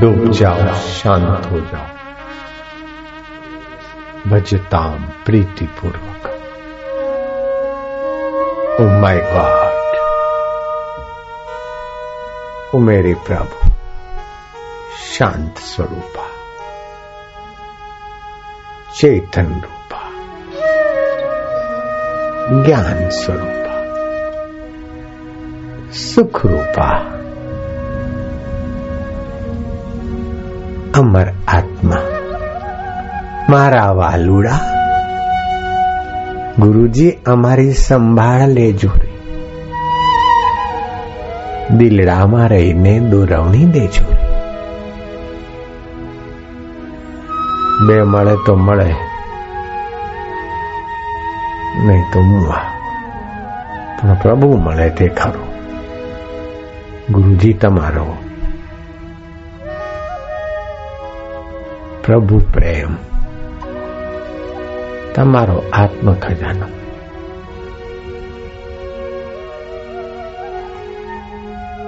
डूब जाओ, शांत हो जाओ। भजताम प्रीतिपूर्वक। Oh my God. ओ मेरे प्रभु। शांत स्वरूपा। चेतन रूपा। ज्ञान स्वरूपा। सुख रूपा। અમર આત્મા મારા વાલુડા ગુરુજી અમારી સંભાળ લેજો રે દિલડામાં રહીને દોરવણી દેજો રે બે મળે તો મળે નહીં તો મુવા પણ પ્રભુ મળે તે ખરો ગુરુજી તમારો પ્રભુ પ્રેમ તમારો આત્મ ખજાનો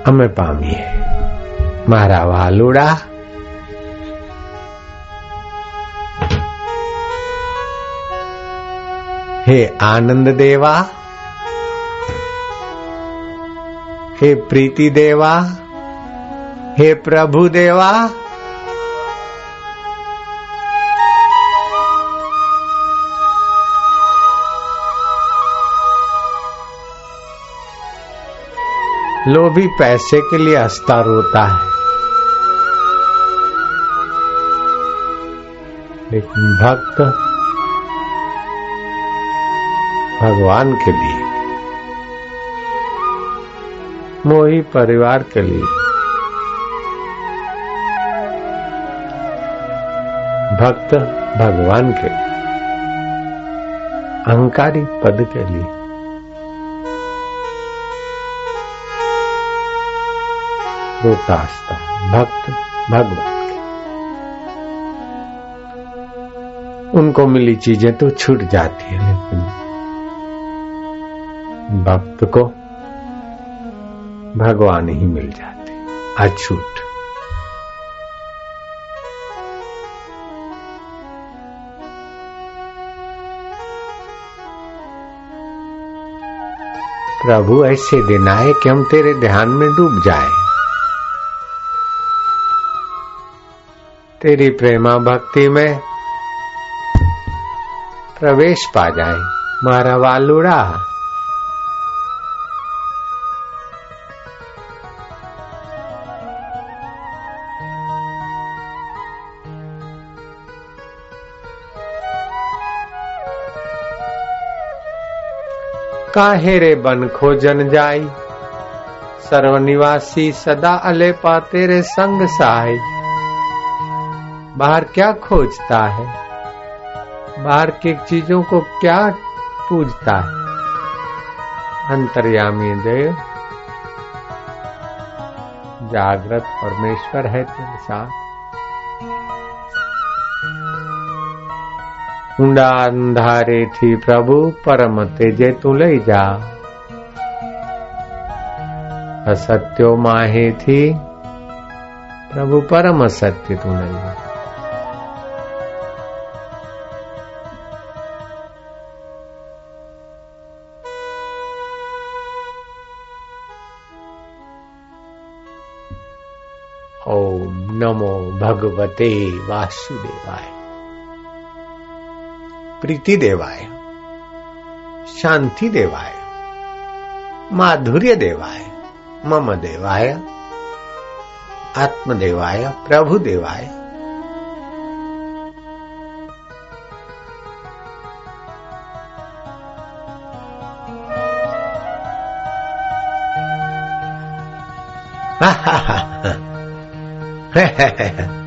અમે પામીએ મારા વાલુડા હે આનંદ દેવા હે પ્રીતિ દેવા હે પ્રભુ દેવા लोभी पैसे के लिए हंसता रोता है। लेकिन भक्त भगवान के लिए, मोही परिवार के लिए, भक्त भगवान के अहंकारी पद के लिए। हंसता भक्त, भगवान। उनको मिली चीज़ें तो छूट जाती है, लेकिन भक्त को भगवान ही मिल जाते अछूट प्रभु ऐसे दिन आए कि हम तेरे ध्यान में डूब जाए। तेरी प्रेमा भक्ति में प्रवेश पा जाए। मारा वालुड़ा काहे रे बन खोजन जाई। सर्वनिवासी सदा अले पा तेरे संग साई। बाहर क्या खोजता है बाहर की चीजों को क्या पूजता है अंतर्यामी देव जागृत परमेश्वर है तेरे साथ ઊંડા અંધારેથી પ્રભુ પરમ તેજે તું લઈ જા અસત્યો માહેથી પ્રભુ પરમ સત્ય તું લઈ જા भगवते वासुदेवाय। प्रीति देवाय शांति देवाय माधुर्य देवाय मम देवाय आत्मदेवाय प्रभु देवाय ha ha ha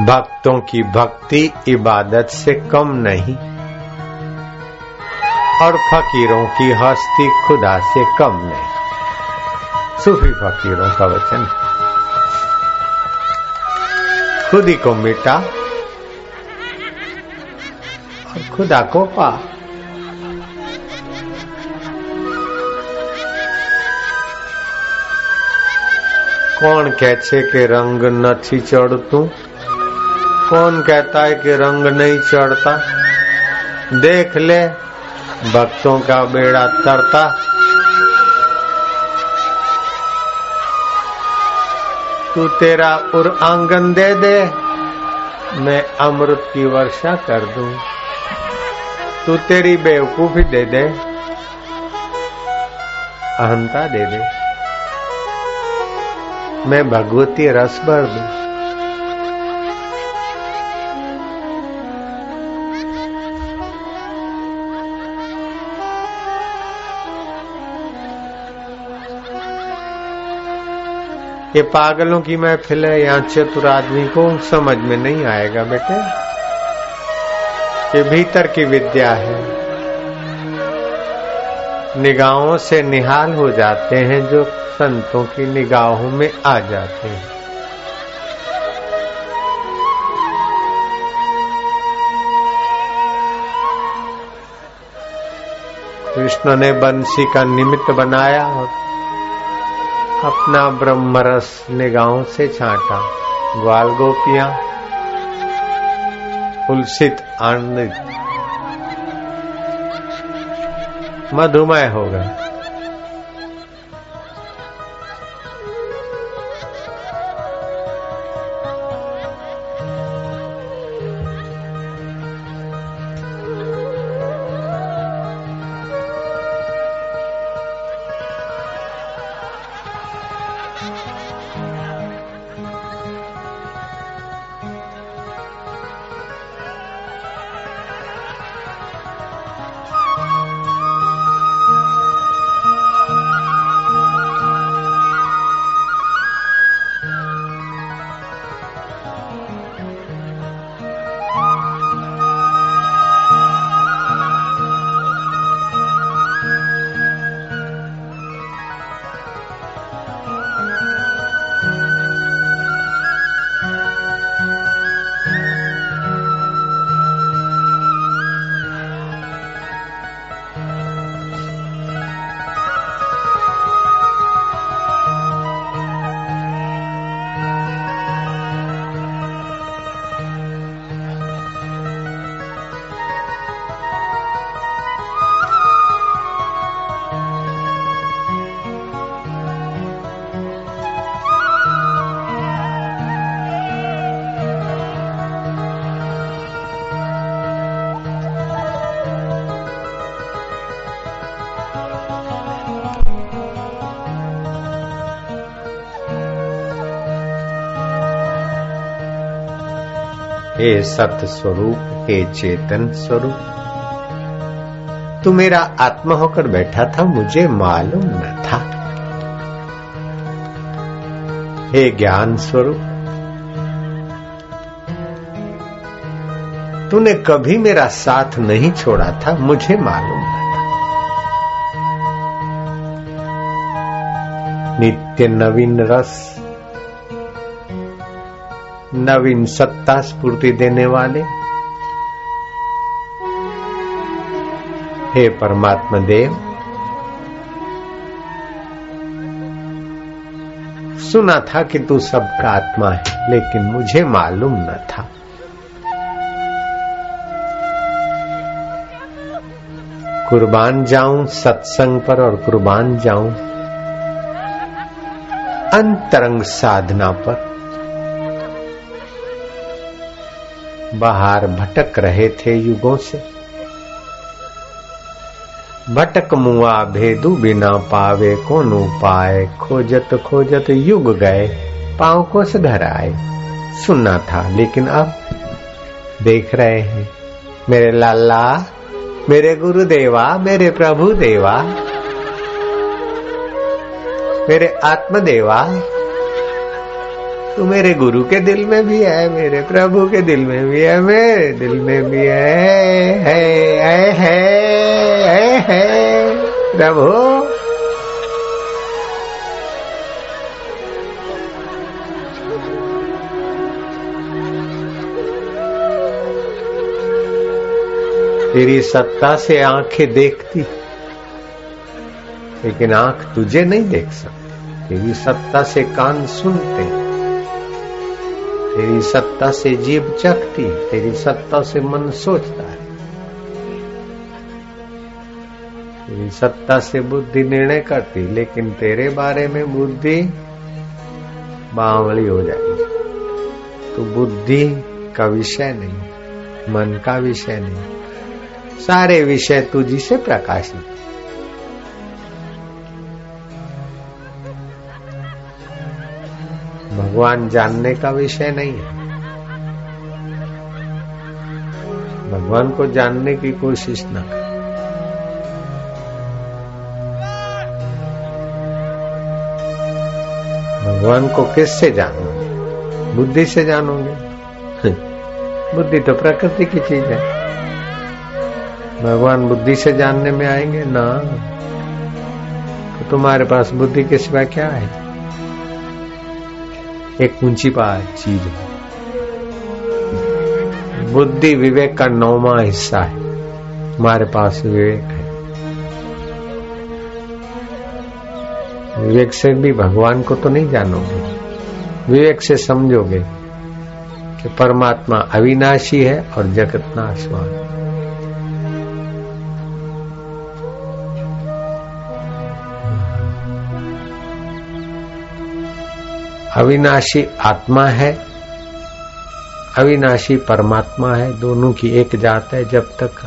भक्तों की भक्ति इबादत से कम नहीं। और फकीरों की हस्ती खुदा से कम नहीं। सूफी फकीरों का वचन खुद ही को मिटा और खुदा को पा। कौन कहे के रंग नहीं चढ़तू कौन कहता है कि रंग नहीं चढ़ता? देख ले, भक्तों का बेड़ा तरता। तू तेरा उर आँगन दे दे, मैं अमृत की वर्षा कर दूँ। तू तेरी बेवकूफ़ी दे दे, अहंता दे दे। मैं भगवती रस भर दू। ये पागलों की महफिल है यहाँ चतुर आदमी को समझ में नहीं आएगा बेटे। ये भीतर की विद्या है। निगाहों से निहाल हो जाते हैं जो संतों की निगाहों में आ जाते हैं। कृष्ण ने बंसी का निमित्त बनाया और अपना ब्रह्मरस निगाहों से छाटा। ग्वाल गोपिया उल्सित आनंदित। मधुमय हो हे सत्य स्वरूप हे चेतन स्वरूप। तू मेरा आत्मा होकर बैठा था, मुझे मालूम न था। हे ज्ञान स्वरूप, तूने कभी मेरा साथ नहीं छोड़ा था, मुझे मालूम न था। नित्य नवीन रस नवीन सत्ता स्फूर्ति देने वाले। हे परमात्मा देव, सुना था कि तू सबका आत्मा है, लेकिन मुझे मालूम न था। कुर्बान जाऊँ सत्संग पर और कुर्बान जाऊँ अंतरंग साधना पर। बाहर भटक रहे थे युगों से। भटक मुआ भेदू बिना पावे, कौन पाए? खोजत खोजत युग गए, पाँव को से घर आए। सुनना था, लेकिन अब देख रहे हैं। मेरे लाला, मेरे गुरुदेवा, मेरे प्रभु देवा मेरे आत्मदेवा तू मेरे गुरु के दिल में भी है मेरे प्रभु के दिल में भी है मेरे दिल में भी है है है है है, प्रभु। तेरी सत्ता से आँखें देखती लेकिन आँख तुझे नहीं देख सकती। तेरी सत्ता से कान सुनते। तेरी सत्ता से जीव चखती, तेरी सत्ता से मन सोचता है। तेरी सत्ता से बुद्धि निर्णय करती, लेकिन तेरे बारे में बुद्धि बावली हो जाएगी तो बुद्धि का विषय नहीं, मन का विषय नहीं। सारे विषय तुझी से प्रकाशित। भगवान जानने का विषय नहीं है। भगवान को जानने की कोशिश न कर। भगवान को किससे जानोगे? बुद्धि से जानोगे? बुद्धि तो प्रकृति की चीज़ है। भगवान बुद्धि से जानने में आएँगे? ना। तो तुम्हारे पास बुद्धि के सिवा क्या है? एक ऊँची बात चीज़ है। बुद्धि विवेक का नौवा हिस्सा है। हमारे पास विवेक है। विवेक से भी भगवान को तो नहीं जानोगे। विवेक से समझोगे कि परमात्मा अविनाशी है और जगत नाशवान। अविनाशी आत्मा है, अविनाशी परमात्मा है, दोनों की एक जात है, जब तक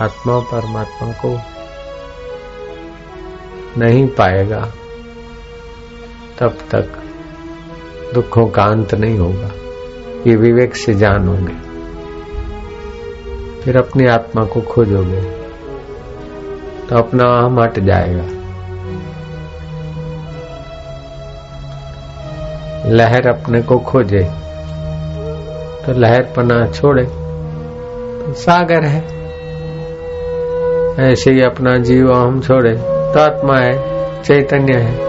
आत्मा परमात्मा को नहीं पाएगा, तब तक दुखों का अंत नहीं होगा। ये विवेक से जानोगे फिर अपनी आत्मा को खोजोगे तो अपना हम हट जाएगा। लहर अपने को खोजे। तो लहर पना छोड़े। तो सागर है। ऐसे ही अपना जीव हम छोड़े। तो आत्मा है, चैतन्य है।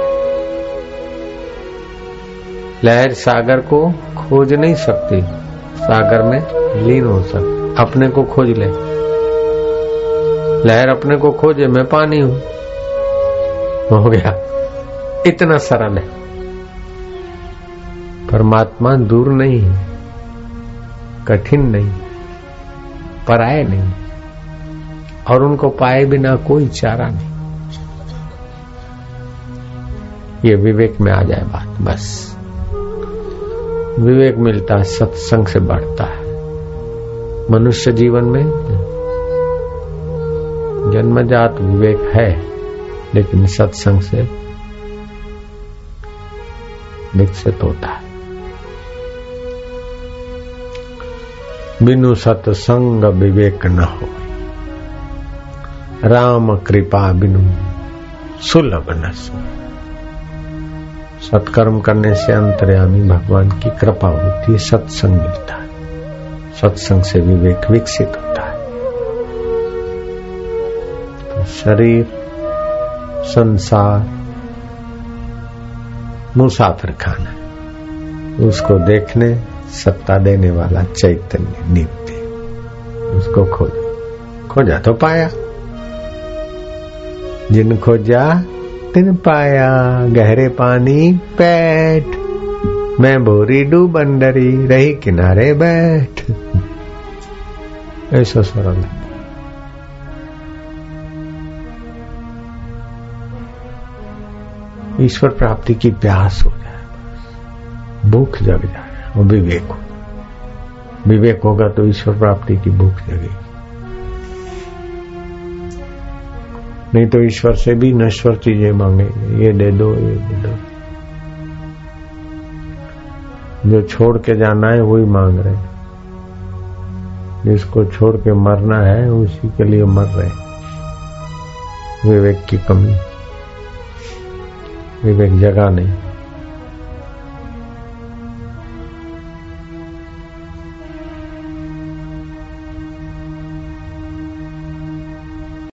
लहर सागर को खोज नहीं सकती। सागर में लीन हो सकती अपने को खोज ले। लहर अपने को खोजे, मैं पानी हूँ। हो गया। इतना सरल है। परमात्मा दूर नहीं है, कठिन नहीं पराए नहीं, और उनको पाए बिना कोई चारा नहीं। ये विवेक में आ जाए बात, बस। विवेक मिलता है सत्संग से बढ़ता है। मनुष्य जीवन में जन्मजात विवेक है, लेकिन सत्संग से विकसित होता है। बिनु सत्संग विवेक न हो राम कृपा बिनु सुलभ न सत्कर्म करने से अंतर्यामी भगवान की कृपा होती है, सत्संग मिलता है। सत्संग से विवेक विकसित होता है। तो शरीर, संसार, मुसाफिर खाना उसको देखने सत्ता देने वाला चैतन्य नित्य। उसको खोजा। खोजा तो पाया। जिन खोजा, तिन पाया। गहरे पानी पैठ मैं बोरी डू बंडरी रही किनारे बैठ। ऐसा सरल है। ईश्वर प्राप्ति की प्यास हो जाए भूख जग जाए। और विवेक हो। विवेक होगा तो ईश्वर प्राप्ति की भूख जगेगी। नहीं तो ईश्वर से भी नश्वर चीज़ें मांगेंगे। ये दे दो, ये दे दो। जो छोड़ के जाना है, वही मांग रहे हैं। जिसको छोड़ के मरना है, उसी के लिए मर रहे विवेक की कमी। विवेक जगा नहीं।